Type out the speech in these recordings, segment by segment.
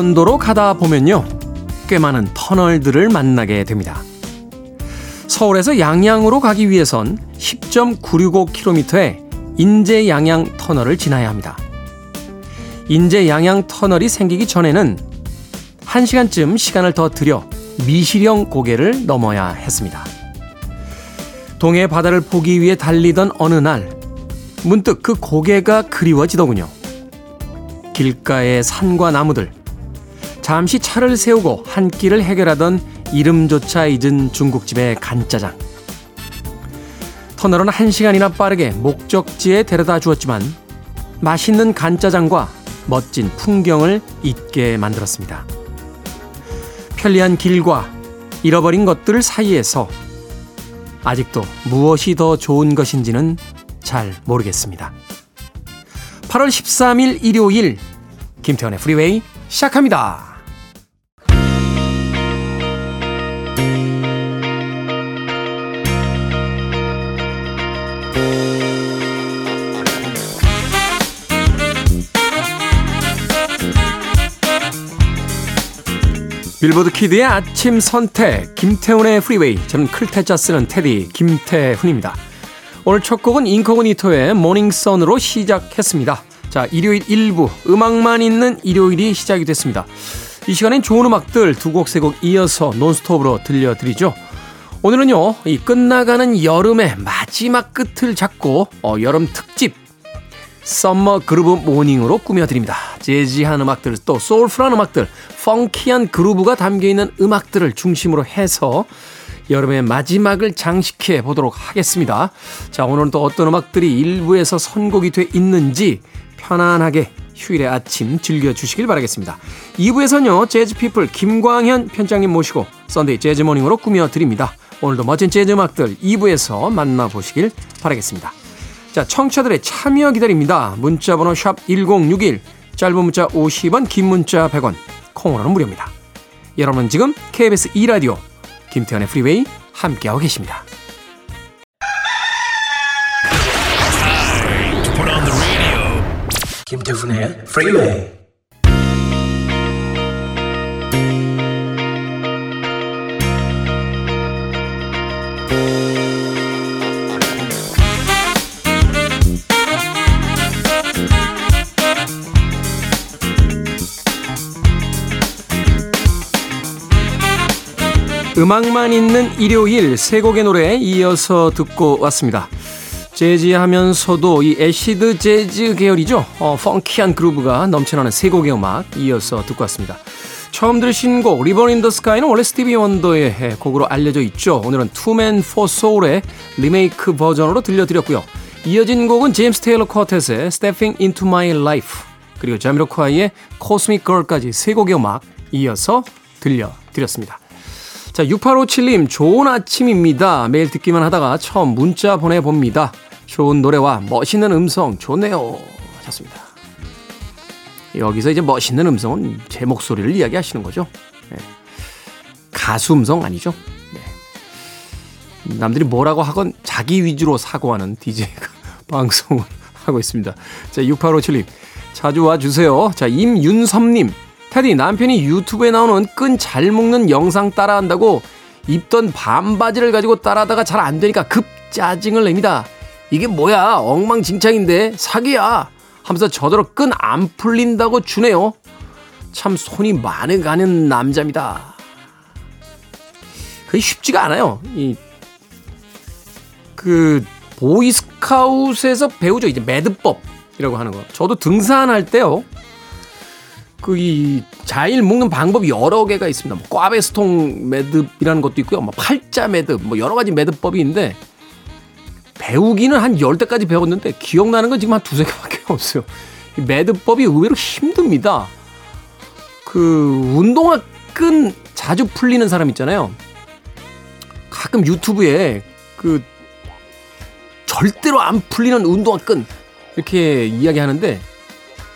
강원도로 가다 보면요. 꽤 많은 터널들을 만나게 됩니다. 서울에서 양양으로 가기 위해선 10.965km의 인제 양양 터널을 지나야 합니다. 인제 양양 터널이 생기기 전에는 1시간쯤 시간을 더 들여 미시령 고개를 넘어야 했습니다. 동해 바다를 보기 위해 달리던 어느 날 문득 그 고개가 그리워지더군요. 길가의 산과 나무들, 잠시 차를 세우고 한 끼를 해결하던 이름조차 잊은 중국집의 간짜장. 터널은 한 시간이나 빠르게 목적지에 데려다 주었지만 맛있는 간짜장과 멋진 풍경을 잊게 만들었습니다. 편리한 길과 잃어버린 것들 사이에서 아직도 무엇이 더 좋은 것인지는 잘 모르겠습니다. 8월 13일 일요일 김태현의 프리웨이 시작합니다. 빌보드 키드의 아침 선택 김태훈의 프리웨이 저는 클테자 쓰는 테디 김태훈입니다. 오늘 첫 곡은 Incognito의 Morning Sun으로 시작했습니다. 자 일요일 1부 음악만 있는 일요일이 시작이 됐습니다. 이 시간엔 좋은 음악들 두 곡 세곡 이어서 논스톱으로 들려드리죠. 오늘은요 이 끝나가는 여름의 마지막 끝을 잡고 어, 여름 특집 summer groove morning으로 꾸며드립니다. 재즈한 음악들, 또 soulful한 음악들, funky한 groove가 담겨있는 음악들을 중심으로 해서 여름의 마지막을 장식해 보도록 하겠습니다. 자, 오늘은 또 어떤 음악들이 일부에서 선곡이 돼 있는지 편안하게 휴일의 아침 즐겨주시길 바라겠습니다. 2부에서는요, 재즈피플 김광현 편집장님 모시고 Sunday Jazz Morning으로 꾸며드립니다. 오늘도 멋진 재즈 음악들 2부에서 만나보시길 바라겠습니다. 자, 청취자들의 참여 기다립니다. 문자 번호 샵 1061, 짧은 문자 50원, 긴 문자 100원, 콩으로는 무료입니다. 여러분은 지금 KBS 2라디오 김태훈의 Freeway 함께하고 계십니다. 김태훈의 Freeway 음악만 있는 일요일 세 곡의 노래 이어서 듣고 왔습니다. 재즈 하면서도 이 acid jazz 계열이죠. 어, funky한 groove가 넘쳐나는 세 곡의 음악 이어서 듣고 왔습니다. 처음 들으신 곡 Ribbon in the Sky는 원래 스티비 원더의 곡으로 알려져 있죠. 오늘은 투맨 포 소울의 리메이크 버전으로 들려드렸고요. 이어진 곡은 제임스 테일러 쿼텟의 Stepping Into My Life 그리고 자미로콰이의 Cosmic Girl까지 세 곡의 음악 이어서 들려드렸습니다. 자, 6857님, 좋은 아침입니다. 매일 듣기만 하다가 처음 문자 보내봅니다. 좋은 노래와 멋있는 음성 좋네요. 하셨습니다. 여기서 이제 멋있는 음성은 제 목소리를 이야기하시는 거죠. 네. 가수 음성 아니죠? 네. 남들이 뭐라고 하건 자기 위주로 사고하는 DJ가 방송을 하고 있습니다. 자, 6857님, 자주 와주세요. 자, 임윤섭님, 테디 남편이 유튜브에 나오는 끈 잘 묶는 영상 따라한다고 입던 반바지를 가지고 따라하다가 잘 안 되니까 급 짜증을 냅니다. 이게 뭐야 엉망진창인데 사기야 하면서 저더러 끈 안 풀린다고 주네요. 참 손이 많이 가는 남자입니다. 그게 쉽지가 않아요. 이 그 보이스카웃에서 배우죠. 이제 매듭법이라고 하는 거. 저도 등산할 때요. 그 이 자일 묶는 방법이 여러 개가 있습니다. 뭐 꽈배스통 매듭이라는 것도 있고요. 뭐 팔자 매듭, 뭐 여러 가지 매듭법이 있는데 배우기는 한 열대까지 배웠는데 기억나는 건 지금 한 두세 개밖에 없어요. 이 매듭법이 의외로 힘듭니다. 그 운동화 끈 자주 풀리는 사람 있잖아요. 가끔 유튜브에 그 절대로 안 풀리는 운동화 끈 이렇게 이야기하는데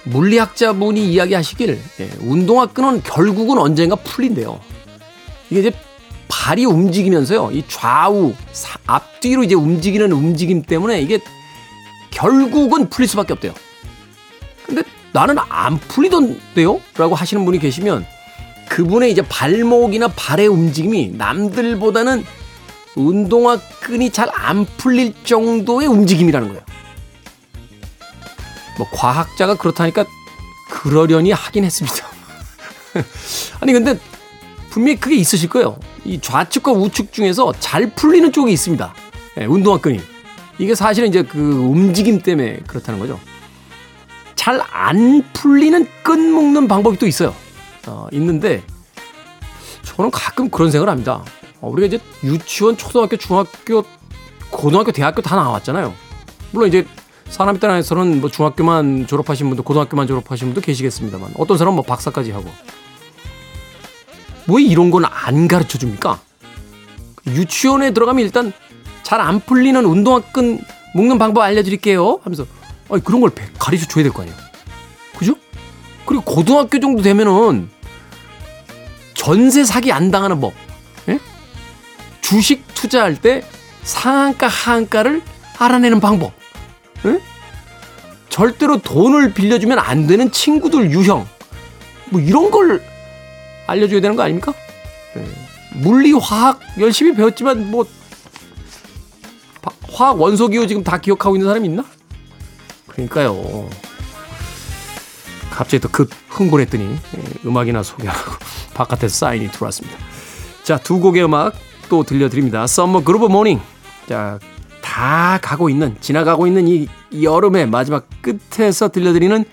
물리학자분이 이야기하시길 예, 운동화 끈은 결국은 언젠가 풀린대요. 이게 이제 발이 움직이면서요. 이 좌우 사, 앞뒤로 이제 움직이는 움직임 때문에 이게 결국은 풀릴 수밖에 없대요. 근데 나는 안 풀리던데요? 라고 하시는 분이 계시면 그분의 이제 발목이나 발의 움직임이 남들보다는 운동화 끈이 잘 안 풀릴 정도의 움직임이라는 거예요. 뭐 과학자가 그렇다니까 그러려니 하긴 했습니다. 아니 근데 분명히 그게 있으실 거예요. 이 좌측과 우측 중에서 잘 풀리는 쪽이 있습니다. 네, 운동화 끈이. 이게 사실은 이제 그 움직임 때문에 그렇다는 거죠. 잘 안 풀리는 끈 묶는 방법이 또 있어요. 어, 있는데 저는 가끔 그런 생각을 합니다. 어, 우리가 이제 유치원, 초등학교, 중학교, 고등학교, 대학교 다 나왔잖아요. 물론 이제 사람 입장에서는 뭐 중학교만 졸업하신 분도 고등학교만 졸업하신 분도 계시겠습니다만 어떤 사람은 뭐 박사까지 하고 왜 이런 건 안 가르쳐 줍니까? 유치원에 들어가면 일단 잘 안 풀리는 운동화끈 묶는 방법 알려드릴게요 하면서 아니 그런 걸 가르쳐 줘야 될 거 아니에요. 그죠? 그리고 고등학교 정도 되면은 전세 사기 안 당하는 법. 예? 주식 투자할 때 상한가 하한가를 알아내는 방법. 예? 절대로 돈을 빌려주면 안 되는 친구들 유형. 뭐 이런 걸 알려줘야 되는 거 아닙니까? 예. 물리, 화학 열심히 배웠지만 뭐 화학 원소 기호 지금 다 기억하고 있는 사람이 있나? 그러니까요. 갑자기 또 급 흥분했더니 예, 음악이나 소개하고 바깥에서 사인이 들어왔습니다. 자, 두 곡의 음악 또 들려드립니다. Summer Groove Morning. 자, 다 가고 있는, 지나가고 있는 이 여름의 마지막 끝에서 들려드리는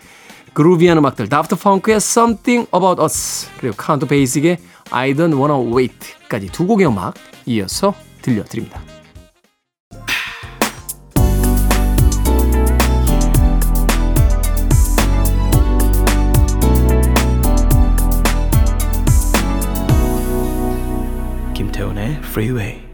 groovy한 음악들. 다프트 펑크의 Something About Us. 그리고 카운트 베이직의 I Don't Wanna Wait까지 두 곡의 음악 이어서 들려드립니다. 김태훈의 Freeway.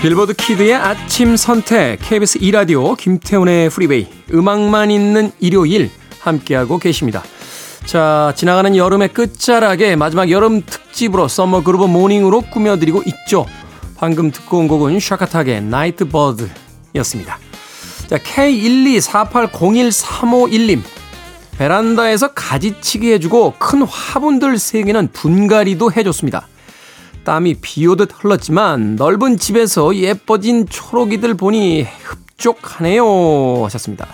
빌보드 Kid의 아침 선택 KBS 2라디오 김태훈의 Freeway 음악만 있는 일요일 함께하고 계십니다. 자 지나가는 여름의 끝자락에 마지막 여름 특집으로 Summer Groove Morning으로 꾸며드리고 있죠. 방금 듣고 온 곡은 샤카탁의 Night Bird였습니다. 자 K124801351님 베란다에서 가지치기 해주고 큰 화분들 3개는 분갈이도 해줬습니다. 땀이 비 오듯 흘렀지만 넓은 집에서 예뻐진 초록이들 보니 흡족하네요 하셨습니다.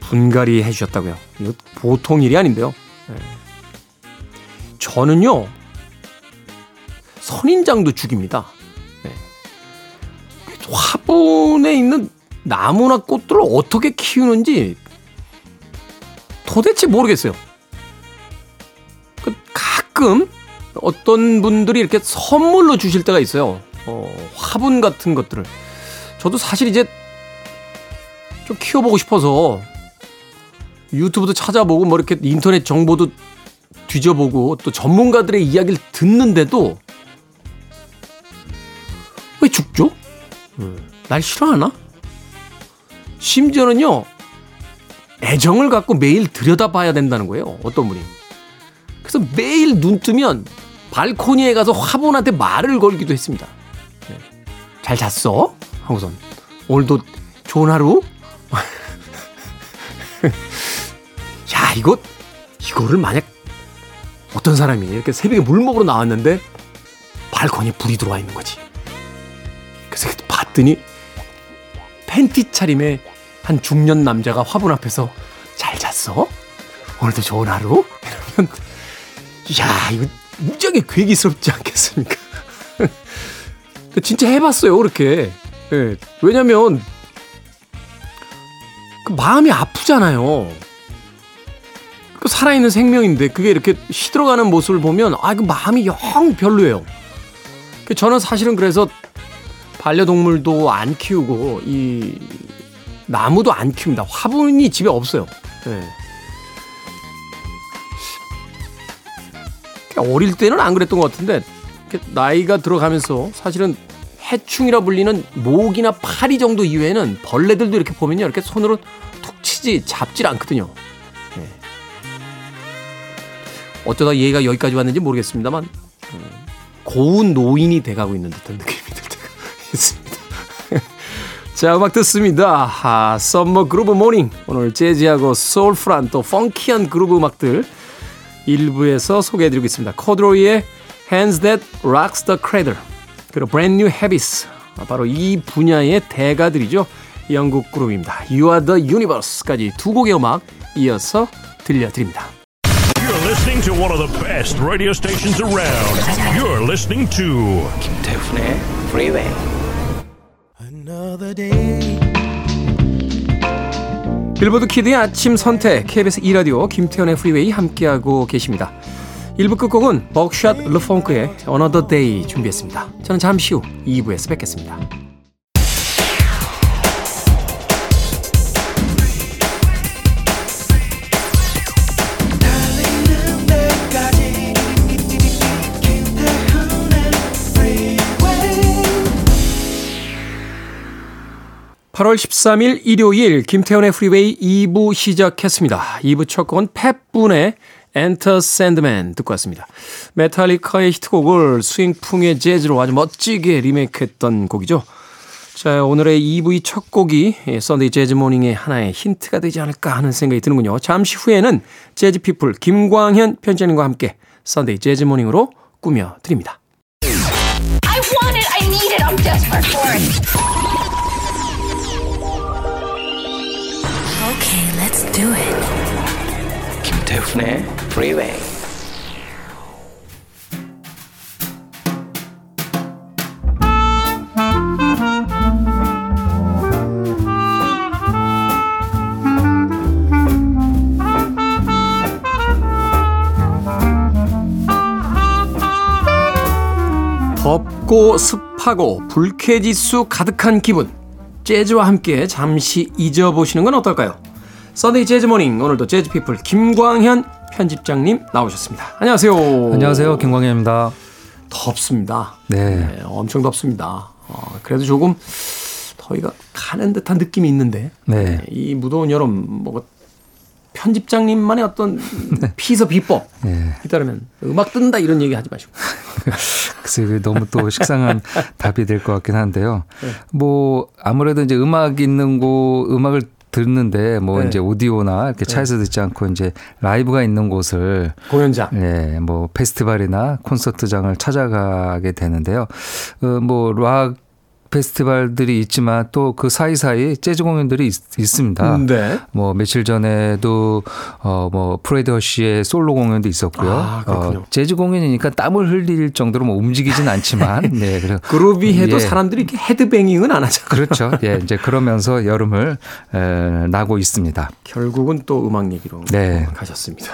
분갈이 해주셨다고요. 이거 보통 일이 아닌데요. 네. 저는요 선인장도 죽입니다. 네. 화분에 있는 나무나 꽃들을 어떻게 키우는지 도대체 모르겠어요. 그 가끔 어떤 분들이 이렇게 선물로 주실 때가 있어요. 어, 화분 같은 것들을. 저도 사실 이제 좀 키워보고 싶어서 유튜브도 찾아보고 뭐 이렇게 인터넷 정보도 뒤져보고 또 전문가들의 이야기를 듣는데도 왜 죽죠? 날 싫어하나? 심지어는요, 애정을 갖고 매일 들여다봐야 된다는 거예요. 어떤 분이. 그래서 매일 눈 뜨면 발코니에 가서 화분한테 말을 걸기도 했습니다. 네. 잘 잤어? 하고선 오늘도 좋은 하루? 야 이거 이거를 만약 어떤 사람이 이렇게 새벽에 물 먹으러 나왔는데 발코니에 불이 들어와 있는 거지. 그래서 봤더니 팬티 차림의 한 중년 남자가 화분 앞에서 잘 잤어? 오늘도 좋은 하루? 이러면 야 이거 무지하게 괴기스럽지 않겠습니까? 진짜 해봤어요 그렇게. 네. 왜냐면 그 마음이 아프잖아요. 그 살아있는 생명인데 그게 이렇게 시들어가는 모습을 보면 아, 그 마음이 영 별로예요. 그 저는 사실은 그래서 반려동물도 안 키우고 이 나무도 안 키웁니다. 화분이 집에 없어요. 네. 어릴 때는 안 그랬던 것 같은데 나이가 들어가면서 사실은 해충이라 불리는 목이나 파리 정도 이외에는 벌레들도 이렇게 보면요. 이렇게 손으로 툭 치지 잡질 않거든요. 네. 어쩌다 얘가 여기까지 왔는지 모르겠습니다만 어, 고운 노인이 돼가고 있는 듯한 느낌이 들 때가 있습니다. 자, 음악 듣습니다. 아, Summer Groove Morning. 오늘 재즈하고 soulful한 또 funky한 groove 음악들 일부에서 소개해드리고 있습니다. 코듀로이의 Hands That Rocks the Cradle 그리고 Brand New Heavies 바로 이 분야의 대가들이죠. 영국 그룹입니다. You Are The Universe까지 두 곡의 음악 이어서 들려드립니다. You're listening to one of the best radio stations around. You're listening to 김태훈의 Freeway. 빌보드 Kid의 아침 선택 KBS 2라디오 김태훈의 Freeway 함께하고 계십니다. 1부 끝곡은 벅샷 르펑크의 Another Day 준비했습니다. 저는 잠시 후 2부에서 뵙겠습니다. 8월 13일 일요일 김태훈의 Freeway 2부 시작했습니다. 2부 첫 곡은 팻분의 Enter Sandman 듣고 왔습니다. 메탈리카의 히트곡을 스윙풍의 재즈로 아주 멋지게 리메이크했던 곡이죠. 자, 오늘의 2부의 첫 곡이 Sunday Jazz Morning의 하나의 힌트가 되지 않을까 하는 생각이 드는군요. 잠시 후에는 재즈 피플 김광현 편집장님과 함께 Sunday Jazz Morning으로 꾸며 드립니다. Okay, let's do it. 김태훈의 Freeway. 덥고 습하고 불쾌지수 가득한 기분 재즈와 함께 잠시 잊어보시는 건 어떨까요? Sunday Jazz Morning 오늘도 재즈 피플 김광현 편집장님 나오셨습니다. 안녕하세요. 안녕하세요. 김광현입니다. 덥습니다. 네. 네, 엄청 덥습니다. 어, 그래도 조금 더위가 가는 듯한 느낌이 있는데 네. 이 무더운 여름 뭐 편집장님만의 어떤 피서 비법 네. 잇따르면 음악 듣는다 이런 얘기 하지 마시고 글쎄 이게 너무 또 식상한 답이 될 것 같긴 한데요. 네. 뭐 아무래도 이제 음악 있는 곳 음악을 듣는데 뭐 네. 이제 오디오나 이렇게 차에서 듣지 않고 이제 라이브가 있는 곳을 공연장 예, 뭐 페스티벌이나 콘서트장을 찾아가게 되는데요. 어, 뭐 락 페스티벌들이 있지만 또 그 사이사이 재즈 공연들이 있, 있습니다. 네. 뭐 며칠 전에도 어뭐 프레드 허쉬의 솔로 공연도 있었고요. 아, 그렇군요. 어, 재즈 공연이니까 땀을 흘릴 정도로 뭐 움직이진 않지만 네, 그래 groovy 해도 예. 사람들이 이렇게 headbanging은 안 하잖아요. 그렇죠. 예, 이제 그러면서 여름을 에, 나고 있습니다. 결국은 또 음악 얘기로 네. 가셨습니다.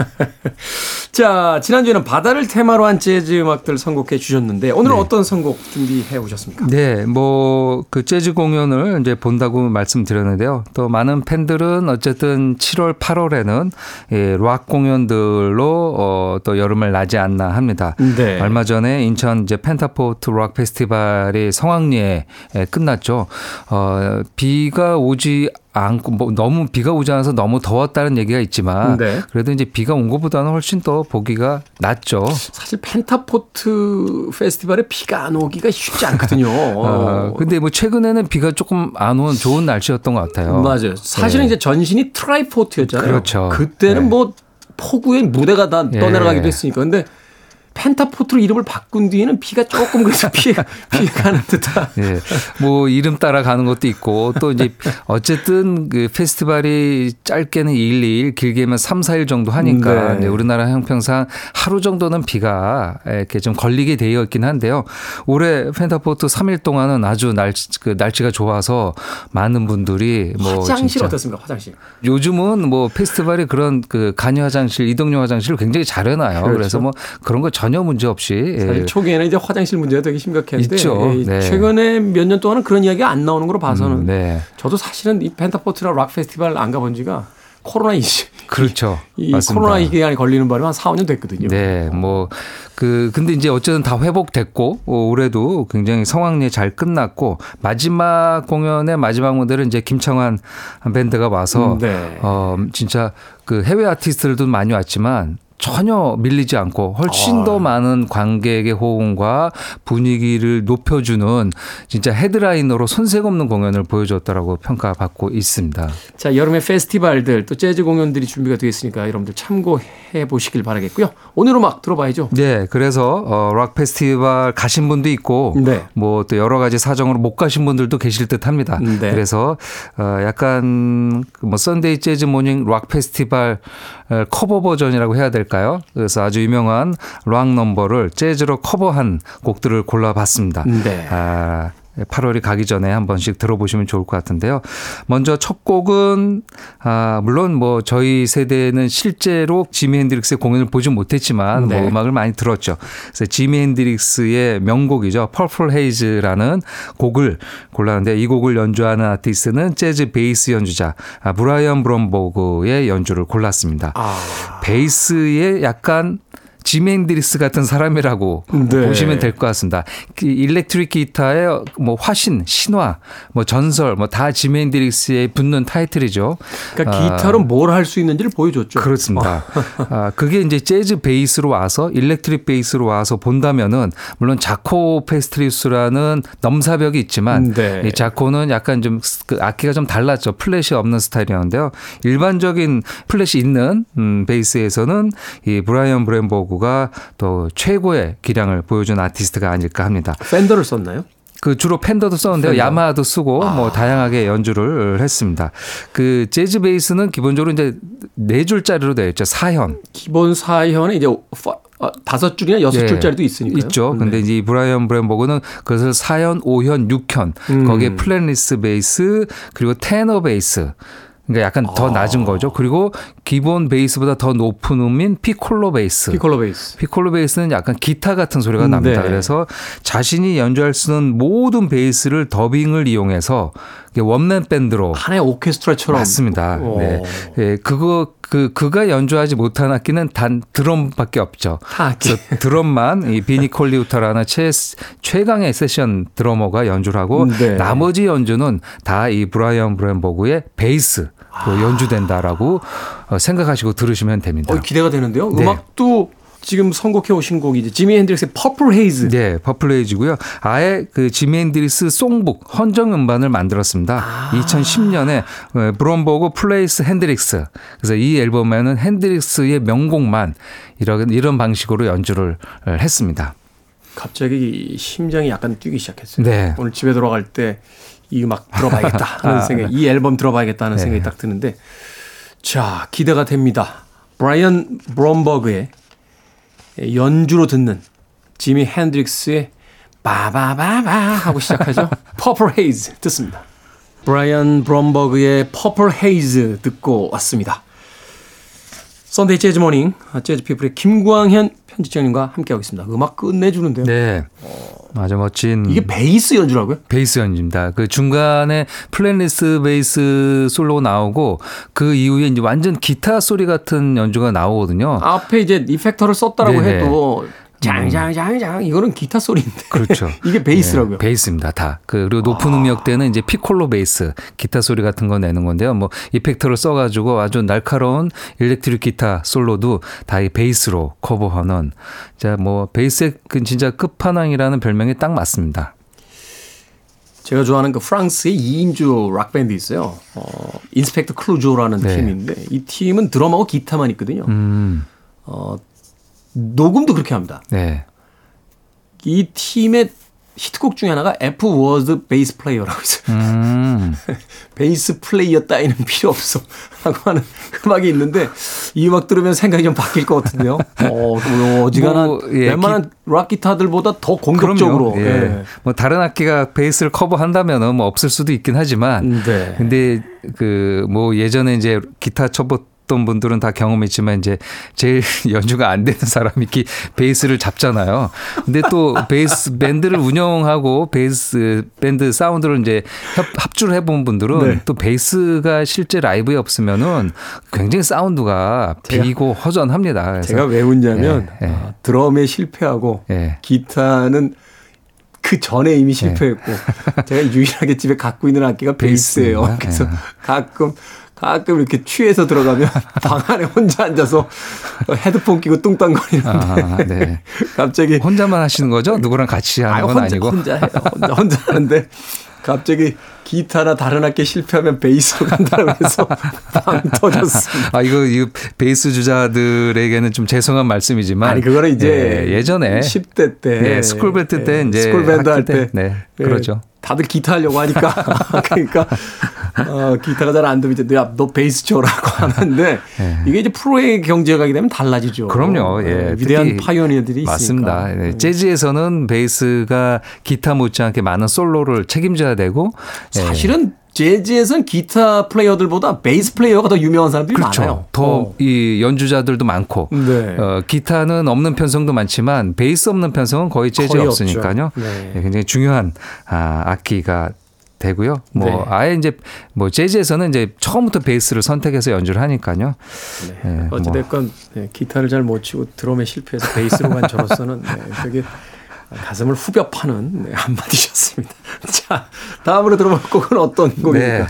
자, 지난주에는 바다를 테마로 한 재즈 음악들 선곡해 주셨는데 오늘은 네. 어떤 선곡 준비해 오셨습니까? 네, 뭐 그 재즈 공연을 이제 본다고 말씀드렸는데요. 또 많은 팬들은 어쨌든 7월, 8월에는 예, 락 공연들로 어, 또 여름을 나지 않나 합니다. 네. 얼마 전에 인천 이제 펜타포트 락 페스티벌이 성황리에 에, 끝났죠. 어, 비가 오지 않고 뭐 너무 비가 오지 않아서 너무 더웠다는 얘기가 있지만 네. 그래도 이제 비가 온 것보다는 훨씬 더 보기가 낫죠. 사실 펜타포트 페스티벌에 비가 안 오기가 쉽지 않거든요. 어, 근데 뭐 최근에는 비가 조금 안 온 좋은 날씨였던 것 같아요. 맞아요. 사실은 네. 이제 전신이 트라이포트였잖아요. 그렇죠. 그때는 네. 뭐 폭우에 무대가 다 예. 떠내려가기도 했으니까. 근데 펜타포트로 이름을 바꾼 뒤에는 비가 조금 그래서 피해, 피해가는 듯한. 예. 뭐 이름 따라 가는 것도 있고 또 이제 어쨌든 그 페스티벌이 짧게는 1, 2일 길게면 3, 4일 정도 하니까 네. 우리나라 형평상 하루 정도는 비가 이렇게 좀 걸리게 되어 있긴 한데요. 올해 펜타포트 3일 동안은 아주 날씨 그 날씨가 좋아서 많은 분들이 뭐 화장실 어떻습니까? 화장실. 요즘은 뭐 페스티벌이 그런 그 간이 화장실, 이동용 화장실을 굉장히 잘 해놔요. 그렇죠. 그래서 뭐 그런 거 전혀 문제 없이 사실 예. 초기에는 이제 화장실 문제가 되게 심각했는데. 예, 네. 최근에 몇 년 동안은 그런 이야기가 안 나오는 걸로 봐서는 음, 네. 저도 사실은 이 펜타포트나 락 페스티벌 안 가본 지가 코로나 이시 그렇죠. 이 맞습니다. 코로나 기간에 걸리는 바람에 한 4, 5년 됐거든요. 네, 뭐, 그, 근데 이제 어쨌든 다 회복됐고, 어, 올해도 굉장히 성황리에 잘 끝났고, 마지막 공연의 마지막 무대를 이제 김창완 밴드가 와서, 음, 네. 어, 진짜 그 해외 아티스트들도 많이 왔지만, 전혀 밀리지 않고 훨씬 아. 더 많은 관객의 호응과 분위기를 높여주는 진짜 헤드라이너로 손색 없는 공연을 보여줬다라고 평가받고 있습니다. 자, 여름의 페스티벌들 또 재즈 공연들이 준비가 되어 있으니까 여러분들 참고해 보시길 바라겠고요. 오늘 음악 들어봐야죠. 네, 그래서 어, 락 페스티벌 가신 분도 있고 네. 뭐또 여러 가지 사정으로 못 가신 분들도 계실 듯합니다. 네. 그래서 어, 약간 그뭐 Sunday Jazz Morning 락 페스티벌 어, 커버 버전이라고 해야 될까요? 그래서 아주 유명한 락 넘버를 재즈로 커버한 곡들을 골라봤습니다. 네. 아, 8월이 가기 전에 한 번씩 들어보시면 좋을 것 같은데요. 먼저 첫 곡은 아, 물론 뭐 저희 세대는 실제로 지미 핸드릭스의 공연을 보지 못했지만 네. 뭐 음악을 많이 들었죠. 그래서 지미 핸드릭스의 명곡이죠. Purple Haze라는 곡을 골랐는데 이 곡을 연주하는 아티스트는 재즈 베이스 연주자 아, 브라이언 브롬버그의 연주를 골랐습니다. 아, 베이스에 약간 지미 헨드릭스 같은 사람이라고 네. 보시면 될 것 같습니다. 그 일렉트릭 기타의 뭐 화신, 신화, 뭐 전설, 뭐 다 지미 헨드릭스에 붙는 타이틀이죠. 그러니까 아, 기타로 뭘할 수 있는지를 보여줬죠. 그렇습니다. 아, 그게 이제 재즈 베이스로 와서 일렉트릭 베이스로 와서 본다면은 물론 자코 파스토리우스라는 넘사벽이 있지만 네. 이 자코는 약간 좀 그 악기가 좀 달랐죠. 프렛이 없는 스타일이었는데요. 일반적인 프렛이 있는 음, 베이스에서는 이 브라이언 브롬버그가 또 최고의 기량을 보여준 아티스트가 아닐까 합니다. 펜더를 썼나요? 그 주로 펜더도 썼는데요. 펜더. 야마하도 쓰고 뭐 다양하게 연주를 했습니다. 그 재즈 베이스는 기본적으로 이제 네 줄짜리로 되어 있죠. 사현. 기본 사현에 이제 다섯 줄이나 여섯 예, 줄짜리도 있으니까요. 있죠. 근데 네. 이제 이 브라이언 브롬버그는 그것을 4현, 5현, 6현 음. 거기에 fretless 베이스 그리고 테너 베이스 그러니까 약간 더 아. 낮은 거죠. 그리고 기본 베이스보다 더 높은 음인 피콜로 베이스. 피콜로 베이스. 피콜로 베이스는 약간 기타 같은 소리가 음, 납니다. 네. 그래서 자신이 연주할 수 있는 모든 베이스를 더빙을 이용해서 원맨 밴드로 하나의 오케스트라처럼. 맞습니다. 오. 네. 예, 그거 그 그가 연주하지 못한 악기는 단 드럼밖에 없죠. 타 악기. 그래서 드럼만 이 비니 콜라이우타라는 최 최강의 세션 드러머가 연주를 하고 네. 나머지 연주는 다 이 브라이언 브롬버그의 베이스로 연주된다라고 어, 생각하시고 들으시면 됩니다. 어, 기대가 되는데요. 네. 음악도 지금 선곡해 오신 곡이 이제 지미 헨드릭스의 Purple Haze. 네, Purple Haze고요. 아예 그 지미 헨드릭스 songbook 헌정 음반을 만들었습니다. 2010년에 브롬버그 Plays 헨드릭스. 그래서 이 앨범에는 헨드릭스의 명곡만 이런 이런 방식으로 연주를 했습니다. 갑자기 심장이 약간 뛰기 시작했어요. 네. 오늘 집에 돌아갈 때 이 음악 들어봐야겠다 하는 생각, 이 앨범 들어봐야겠다 하는 네. 생각이 딱 드는데, 자 기대가 됩니다. 브라이언 브롬버그의 연주로 듣는 지미 헨드릭스의 바바바바 하고 시작하죠. Purple Haze 듣습니다. 브라이언 브롬버그의 Purple Haze 듣고 왔습니다. Sunday Jazz Morning 재즈 피플의 김광현 편집장님과 함께하고 있습니다. 음악 끝내주는데요. 네. 아주 멋진 이게 베이스 연주라고요? 베이스 연주입니다. 그 중간에 fretless 베이스 솔로 나오고 그 이후에 이제 완전 기타 소리 같은 연주가 나오거든요. 앞에 이제 effector를 썼다라고 네네. 해도 장장장장 이거는 기타 소리인데. 그렇죠. 이게 베이스라고요. 네, 베이스입니다. 다. 그 그리고 높은 음역대는 이제 피콜로 베이스, 기타 소리 같은 거 내는 건데요. 뭐 effector를 써 가지고 아주 날카로운 일렉트릭 기타 솔로도 다 이 베이스로 커버하는. 자, 뭐 베이스의 그 진짜 끝판왕이라는 별명이 딱 맞습니다. 제가 좋아하는 그 프랑스의 2인조 락 밴드 있어요. 어, 인스펙터 클루조라는 네. 팀인데 이 팀은 드럼하고 기타만 있거든요. 음, 어, 녹음도 그렇게 합니다. 네. 이 팀의 히트곡 중에 하나가 F was bass player라고 있어요. 음, 베이스 플레이어 따위는 필요 없어. 라고 하는 음악이 있는데 이 음악 들으면 생각이 좀 바뀔 것 같은데요. 어, 뭐 어지간한 뭐, 예, 웬만한 락 기타들보다 더 공격적으로. 예. 예. 뭐 다른 악기가 베이스를 커버한다면은 뭐 없을 수도 있긴 하지만 네. 근데 그 뭐 예전에 이제 기타 쳐보 해봤던 분들은 다 경험했지만 이제 제일 연주가 안 되는 사람이 이렇게 베이스를 잡잖아요. 근데 또 베이스 밴드를 운영하고 베이스 밴드 사운드를 이제 협, 합주를 해본 분들은 네. 또 베이스가 실제 라이브에 없으면은 굉장히 사운드가 제가- 비고 허전합니다. 제가 왜 웃냐면 예, 예. 아, 드럼에 실패하고 예. 기타는 그 전에 이미 실패했고 제가 유일하게 집에 갖고 있는 악기가 베이스예요. 그래서 예. 가끔 가끔 이렇게 취해서 들어가면 방 안에 혼자 앉아서 헤드폰 끼고 뚱땅거리는데 아, 네. 갑자기 혼자만 하시는 거죠? 누구랑 같이 하는 아니, 건 혼자, 아니고. 혼자 해요. 혼자, 혼자 하는데 갑자기 기타나 다른 악기 실패하면 베이스로 간다고 해서 빵 터졌습니다. 아 이거 이거 베이스 주자들에게는 좀 죄송한 말씀이지만 아니 그거는 이제 예, 예전에 10대 때 예, 스쿨밴드 때 예, 이제 스쿨밴드 할때 때, 네, 예, 그러죠. 다들 기타 하려고 하니까 그러니까 어, 기타가 잘 안 되면 이제 야, 너 베이스 쳐라고 하는데 이게 이제 프로의 경지가 가게 되면 달라지죠. 예. 그럼요. 예, 어, 위대한 pioneer들이 맞습니다. 있으니까. 예, 재즈에서는 베이스가 기타 못지않게 많은 솔로를 책임져야 되고 예, 사실은 재즈에서는 기타 플레이어들보다 베이스 플레이어가 더 유명한 사람들이 그렇죠. 많아요. 더 어. 이 연주자들도 많고 네. 어, 기타는 없는 편성도 많지만 베이스 없는 편성은 거의 재즈에 거의 없으니까요. 네. 예, 굉장히 중요한 아, 악기가 되고요. 뭐 네. 아예 이제 뭐 재즈에서는 이제 처음부터 베이스를 선택해서 연주를 하니까요. 예, 뭐. 네. 어찌됐건 네, 기타를 잘 못 치고 드럼에 실패해서 베이스로 간 저로서는 네, 되게 가슴을 후벼 파는 네, 한마디셨습니다. 자, 다음으로 들어볼 곡은 어떤 곡입니까? 네.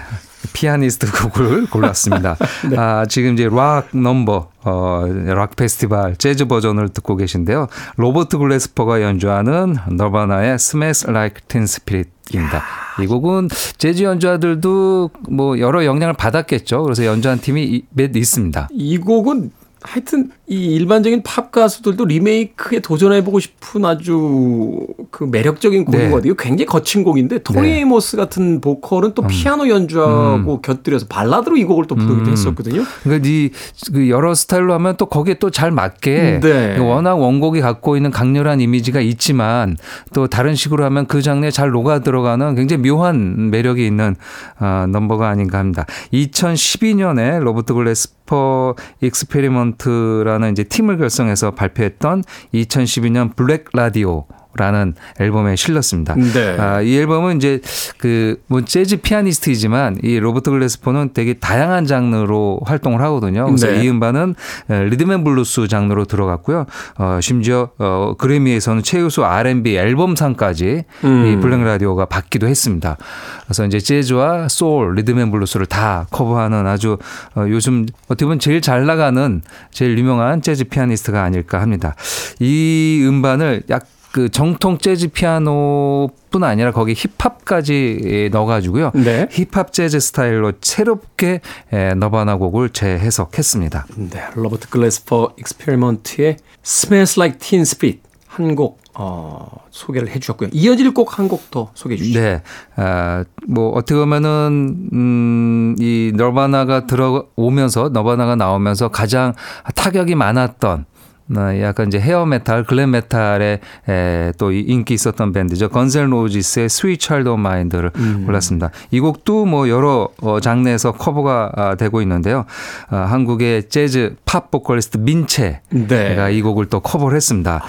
피아니스트 곡을 골랐습니다. 네. 아, 지금 이제 락 넘버, 어, 락 페스티벌 재즈 버전을 듣고 계신데요. 로버트 글래스퍼가 연주하는 너바나의 Smells Like Teen Spirit입니다. 이 곡은 재즈 연주자들도 뭐 여러 영향을 받았겠죠. 그래서 연주한 팀이 이- 몇 있습니다. 이 곡은 하여튼 이 일반적인 팝 가수들도 리메이크에 도전해보고 싶은 아주 그 매력적인 곡이거든요. 굉장히 거친 곡인데 토니 네. 에이모스 같은 보컬은 또 피아노 연주하고 곁들여서 발라드로 이 곡을 또 부르기도 음. 했었거든요. 그러니까 이그 여러 스타일로 하면 또 거기에 또 잘 맞게 네. 워낙 원곡이 갖고 있는 강렬한 이미지가 있지만 또 다른 식으로 하면 그 장르에 잘 녹아 들어가는 굉장히 묘한 매력이 있는 어, 넘버가 아닌가 합니다. 2012년에 로버트 글래스퍼 Experiment라는 이제 팀을 결성해서 발표했던 2012년 Black Radio라는 앨범에 실렸습니다. 네. 아, 이 앨범은 이제 그뭐 재즈 피아니스트이지만 이 로버트 글래스퍼는 되게 다양한 장르로 활동을 하거든요. 그래서 네. 이 음반은 리듬 앤 블루스 장르로 들어갔고요. 어, 심지어 어, 그래미에서는 최우수 R&B 앨범상까지 음. 이 Black Radio가 받기도 했습니다. 그래서 이제 재즈와 소울, 리듬 앤 블루스를 다 커버하는 아주 어, 요즘 어떻게 보면 제일 잘 나가는 제일 유명한 재즈 피아니스트가 아닐까 합니다. 이 음반을 약 그 정통 재즈 피아노뿐 아니라 거기 힙합까지 넣어가지고요. 네. 힙합 재즈 스타일로 새롭게 에, 너바나 곡을 재해석했습니다. 네, 로버트 글래스퍼 익스페리먼트의 Smells Like Teen Spirit 한곡 어, 소개를 해주셨고요. 이어질 곡 한 곡 더 소개해 주시죠. 네. 아, 뭐 어떻게 보면은 음, 이 너바나가 들어오면서 너바나가 나오면서 가장 타격이 많았던 어, 약간 이제 hair metal, glam metal에 에, 또 이- 인기 있었던 밴드죠. 건셀 로지스의 스윗 차일드 마인드를 골랐습니다. 이 곡도 뭐 여러 어, 장르에서 커버가 아, 되고 있는데요. 아, 한국의 재즈 팝 보컬리스트 민채 네. 가이 곡을 또 커버를 했습니다.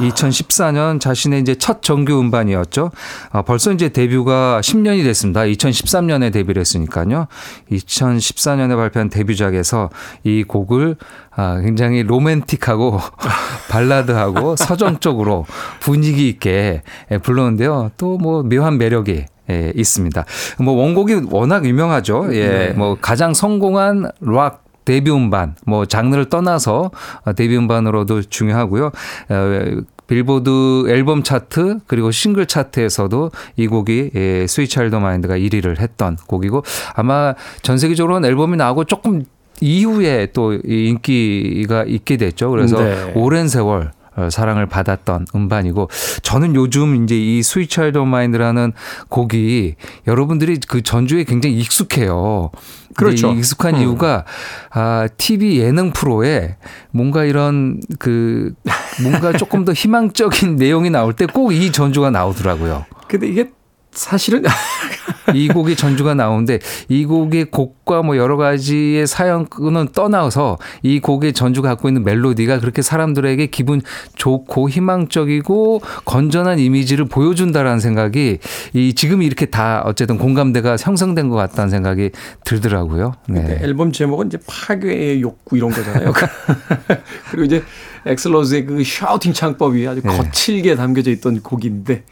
2014년 자신의 이제 첫 정규 음반이었죠. 아, 벌써 이제 데뷔가 10년이 됐습니다. 2013년에 데뷔를 했으니까요. 2014년에 발표한 데뷔작에서 이 곡을 아, 굉장히 로맨틱하고 발라드하고 서정적으로 분위기 있게 예, 불렀는데요. 또 뭐 묘한 매력이 예, 있습니다. 뭐 원곡이 워낙 유명하죠. 예, 뭐 가장 성공한 락 데뷔 음반, 뭐 장르를 떠나서 어, 데뷔 음반으로도 중요하고요. 어, 빌보드 앨범 차트 그리고 싱글 차트에서도 이 곡이 예, 스위차일드 마인드가 1위를 했던 곡이고 아마 전 세계적으로는 앨범이 나오고 조금 이후에 또이 인기가 있게 됐죠. 그래서 네. 오랜 세월 어, 사랑을 받았던 음반이고 저는 요즘 이제 이 Child O' Mine이라는 곡이 여러분들이 그 전주에 굉장히 익숙해요. 그렇죠. 이 익숙한 음. 이유가 아 TV 예능 프로에 뭔가 이런 그 뭔가 조금 더 희망적인 내용이 나올 때 꼭 이 전주가 나오더라고요. 근데 이게 사실은 이 곡이 전주가 나오는데 이 곡의 곡과 뭐 여러 가지의 사연은 떠나서 이 곡의 전주가 갖고 있는 멜로디가 그렇게 사람들에게 기분 좋고 희망적이고 건전한 이미지를 보여준다라는 생각이 이 지금 이렇게 다 어쨌든 공감대가 형성된 것 같다는 생각이 들더라고요. 네, 네. 앨범 제목은 이제 파괴의 욕구 이런 거잖아요. 그리고 이제 액슬 로즈의 그 shouting 창법이 아주 네. 거칠게 담겨져 있던 곡인데.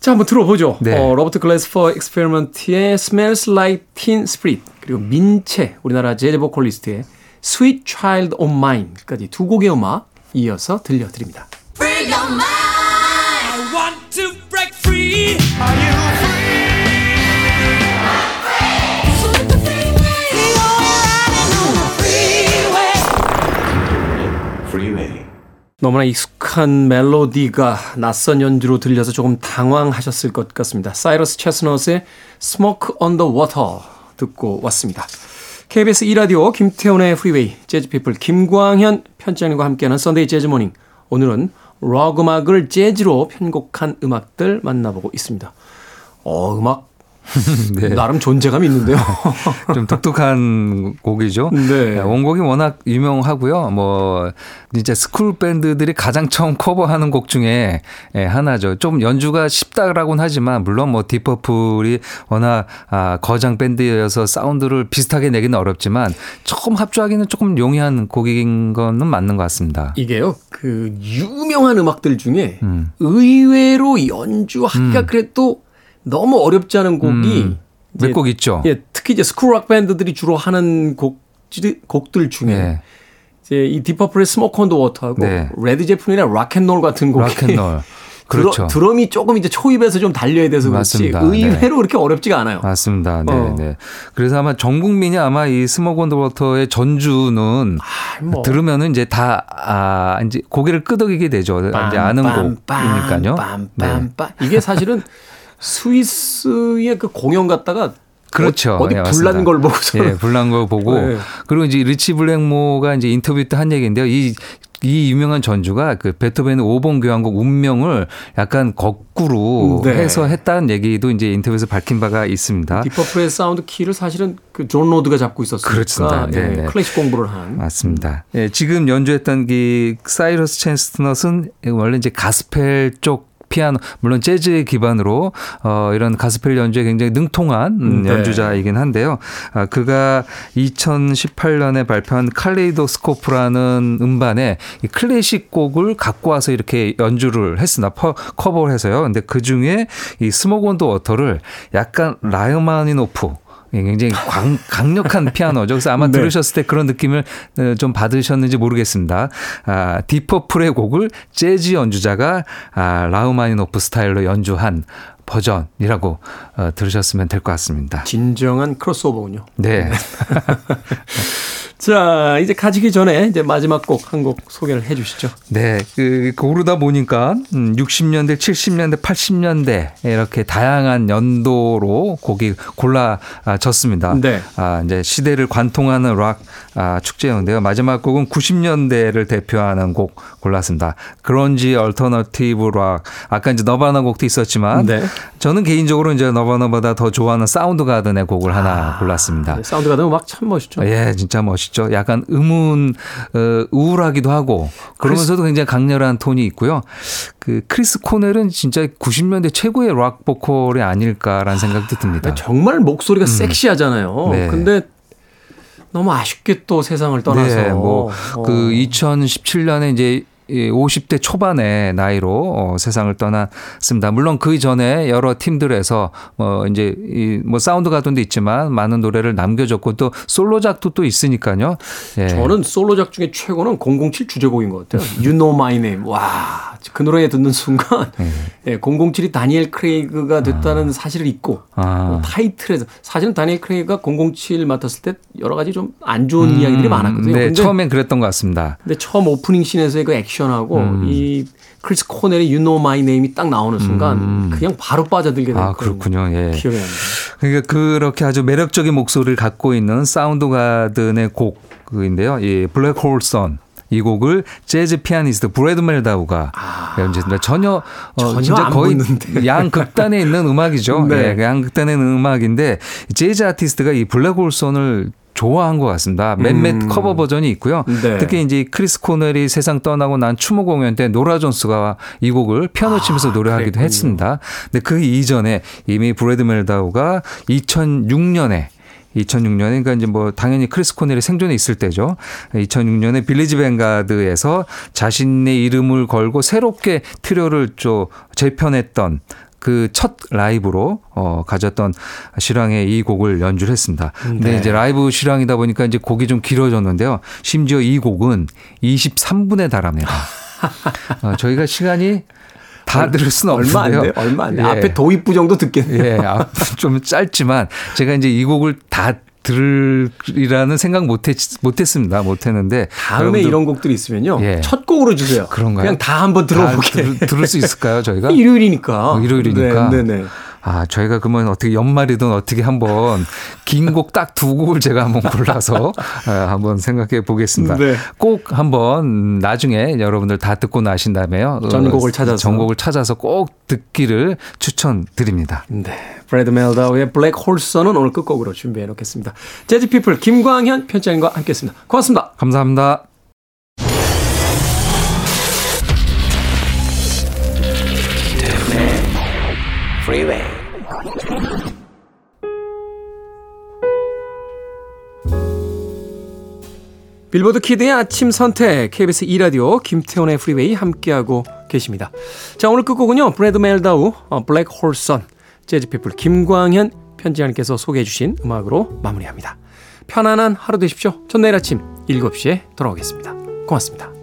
자, 한번 들어보죠. 네. 어, 로버트 글래스퍼 익스페리먼트의 Smells Like Teen Spirit 그리고 민채 우리나라 재즈 보컬리스트의 Sweet Child of Mine까지 두 곡의 음악 이어서 들려드립니다. I want to break free. Are you 너무나 익숙한 멜로디가 낯선 연주로 들려서 조금 당황하셨을 것 같습니다. 사이러스 체스넛의 Smoke on the Water 듣고 왔습니다. KBS 2라디오 김태훈의 프리웨이 재즈피플 김광현 편집장님과 함께하는 Sunday Jazz Morning 오늘은 록 음악을 재즈로 편곡한 음악들 만나보고 있습니다. 어, 음악 네. 나름 존재감이 있는데요. 좀 독특한 곡이죠. 네. 원곡이 워낙 유명하고요. 뭐 진짜 school 밴드들이 가장 처음 커버하는 곡 중에 예, 하나죠. 좀 연주가 쉽다라고는 하지만 물론 뭐 딥 퍼플이 워낙 아, 거장 밴드여서 사운드를 비슷하게 내기는 어렵지만 처음 합주하기는 조금 용이한 곡인 거는 맞는 것 같습니다. 이게요, 그 유명한 음악들 중에 음. 의외로 연주하기가 그래도 너무 어렵지 않은 곡이 음. 이제 몇곡 있죠. 예, 특히 이제 school rock 밴드들이 주로 하는 곡 곡들 중에 네. 이제 이 딥 퍼플의 Smoke on the Water하고 네. 레드 제플린의 Rock and Roll 같은 곡이 Rock and Roll. 그렇죠. 드러, 드럼 이 조금 이제 초입에서 좀 달려야 돼서 그렇지 맞습니다. 의외로 그렇게 어렵지가 않아요. 맞습니다. 네, 어. 네. 그래서 아마 전 국민이 아마 이 Smoke on the Water의 전주는 뭐. 들으면은 이제 다, 아, 이제 고개를 끄덕이게 되죠. 이제 아는 곡이니까요. 네. 빰빰 빰. 이게 사실은 스위스의 그 공연 갔다가 그렇죠. 어, 디 예, 불난. 걸 보고서 예, 불난 걸 보고. 네. 그리고 이제 리치 블랙모어가 이제 인터뷰 때 한 얘기인데요. 이, 이 유명한 전주가 그 베토벤의 5번 교향곡 운명을 약간 거꾸로 네. 해서 했다는 얘기도 이제 인터뷰에서 밝힌 바가 있습니다. 딥 퍼플의 사운드 키를 사실은 그 존 로드가 잡고 있었으니까 그렇습니다. 네, 예, 네. 클래식 공부를 한 맞습니다. 예, 지금 연주했던 그 사이러스 체스트넛은 원래 이제 가스펠 쪽 피아노 물론 재즈 기반으로 어 이런 가스펠 연주에 굉장히 능통한 음, 네. 연주자이긴 한데요. 아, 그가 2018년에 발표한 칼레이도스코프라는 음반에 이 클래식 곡을 갖고 와서 이렇게 연주를 했으나 퍼, 커버를 해서요. 근데 그 중에 이 on the Water를 약간 라흐마니노프 예, 굉장히 광- 강력한 피아노죠. 그래서 아마 네. 들으셨을 때 그런 느낌을 어, 좀 받으셨는지 모르겠습니다. 아, 딥 퍼플의 곡을 재즈 연주자가 아, 라흐마니노프 스타일로 연주한 버전이라고 어, 들으셨으면 될 것 같습니다. 진정한 크로스오버군요. 네. 자, 이제 가지기 전에 이제 마지막 곡 한 곡 소개를 해 주시죠. 네, 그 고르다 보니까 음, 60년대, 70년대, 80년대 이렇게 다양한 연도로 곡이 골라졌습니다. 네. 아, 이제 시대를 관통하는 락 아, 축제였는데요. 마지막 곡은 90년대를 대표하는 곡 골랐습니다. grunge alternative rock. 아까 이제 너바나 곡도 있었지만 네. 저는 개인적으로 이제 너바나보다 더 좋아하는 사운드 가든의 곡을 하나 골랐습니다. 네, 사운드가든 너무 음악 참 멋있죠. 예, 진짜 멋있죠. 약간 음운, 어, 우울하기도 하고, 그러면서도 굉장히 강렬한 톤이 있고요. 그, 크리스 코넬은 진짜 90년대 최고의 락 보컬이 아닐까라는 생각도 듭니다. 정말 목소리가 섹시하잖아요. 네. 근데 너무 아쉽게 또 세상을 떠나서 네, 뭐, 어. 그 2017년에 이제 이 50대 초반의 나이로 어, 세상을 떠났습니다. 물론 그 전에 여러 팀들에서 뭐 이제 이 뭐 Soundgarden도 있지만 많은 노래를 남겨줬고 또 솔로작도 또 있으니까요. 예. 저는 솔로작 중에 최고는 007 주제곡인 것 같아요. You Know My Name. 와, 그 노래 듣는 순간 네. 예, 007이 다니엘 크레이그가 됐다는 사실을 잊고 아. 어, 타이틀에서 사실은 다니엘 크레이그가 007 맡았을 때 여러 가지 좀 안 좋은 이야기들이 많았거든요. 네, 근데, 처음엔 그랬던 것 같습니다. 근데 처음 오프닝 씬에서의 그 액션하고 음. 이 크리스 코넬의 You Know My Name이 딱 나오는 순간 그냥 바로 빠져들게 되는 음. 아, 그렇군요. 예. 기억이 납니다. 그러니까 그렇게 아주 매력적인 목소리를 갖고 있는 Soundgarden의 곡인데요. 이 Black Hole Sun. 이 곡을 재즈 피아니스트 브래드 멜다우가 연주했습니다. 전혀, 어, 아. 전혀 진짜 안 거의 붙는데. 양극단에 있는 음악이죠. 네. 예, 양극단에 있는 음악인데 재즈 아티스트가 이 Black Hole Sun을 좋아한 것 같습니다. 몇몇 음. 커버 버전이 있고요. 네. 특히 이제 크리스 코넬이 세상 떠나고 난 추모 공연 때 노라 존스가 이 곡을 피아노 치면서 노래하기도 그랬군요. 했습니다. 근데 그 이전에 이미 브래드 멜다우가 2006년에 2006년에 그러니까 이제 뭐 당연히 크리스 코넬이 생존에 있을 때죠. 2006년에 빌리지 뱅가드에서 자신의 이름을 걸고 새롭게 트리오를 좀 재편했던 그첫 라이브로 어 가졌던 실황의 이 곡을 연주를 했습니다. 근데 네. 이제 라이브 실황이다 보니까 이제 곡이 좀 길어졌는데요. 심지어 이 곡은 23분에 달합니다. 어, 저희가 시간이 다 들을 수는 얼마 안 없는데요. 돼. 얼마 안 돼. 예. 앞에 도입부 정도 듣겠네요. 예, 앞- 좀 짧지만 제가 이제 이 곡을 다 들으리라는 생각 못했, 못했습니다. 못했는데. 다음에 이런 곡들이 있으면요. 예. 첫 곡으로 주세요. 그런가요? 그냥 다 한번 다 들어보게. 들, 들을 수 있을까요, 저희가? 일요일이니까. 어, 일요일이니까. 네, 네, 네. 아, 저희가 그러면 어떻게 연말이든 어떻게 한번 긴 곡 딱 두 곡을 제가 한번 골라서 아, 한번 생각해 보겠습니다. 네. 꼭 한번 나중에 여러분들 다 듣고 나신 다음에요. 어, 전곡을 찾아서. 전곡을 찾아서 꼭 듣기를 추천드립니다. 네. 브래드 멜다우의 블랙 홀선은 오늘 끝곡으로 준비해 놓겠습니다. 재즈피플 김광현 편집장님과 함께 했습니다. 고맙습니다. 감사합니다. 빌보드 키드의 아침 선택 KBS 2 라디오 김태훈의 프리웨이 함께하고 계십니다. 자 오늘 끝곡은요. 브래드 멜다우 어, Black Hole Sun 재즈 피플 김광현 편집장님께서 소개해 주신 음악으로 마무리합니다. 편안한 하루 되십시오. 전 내일 아침 7시에 돌아오겠습니다. 고맙습니다.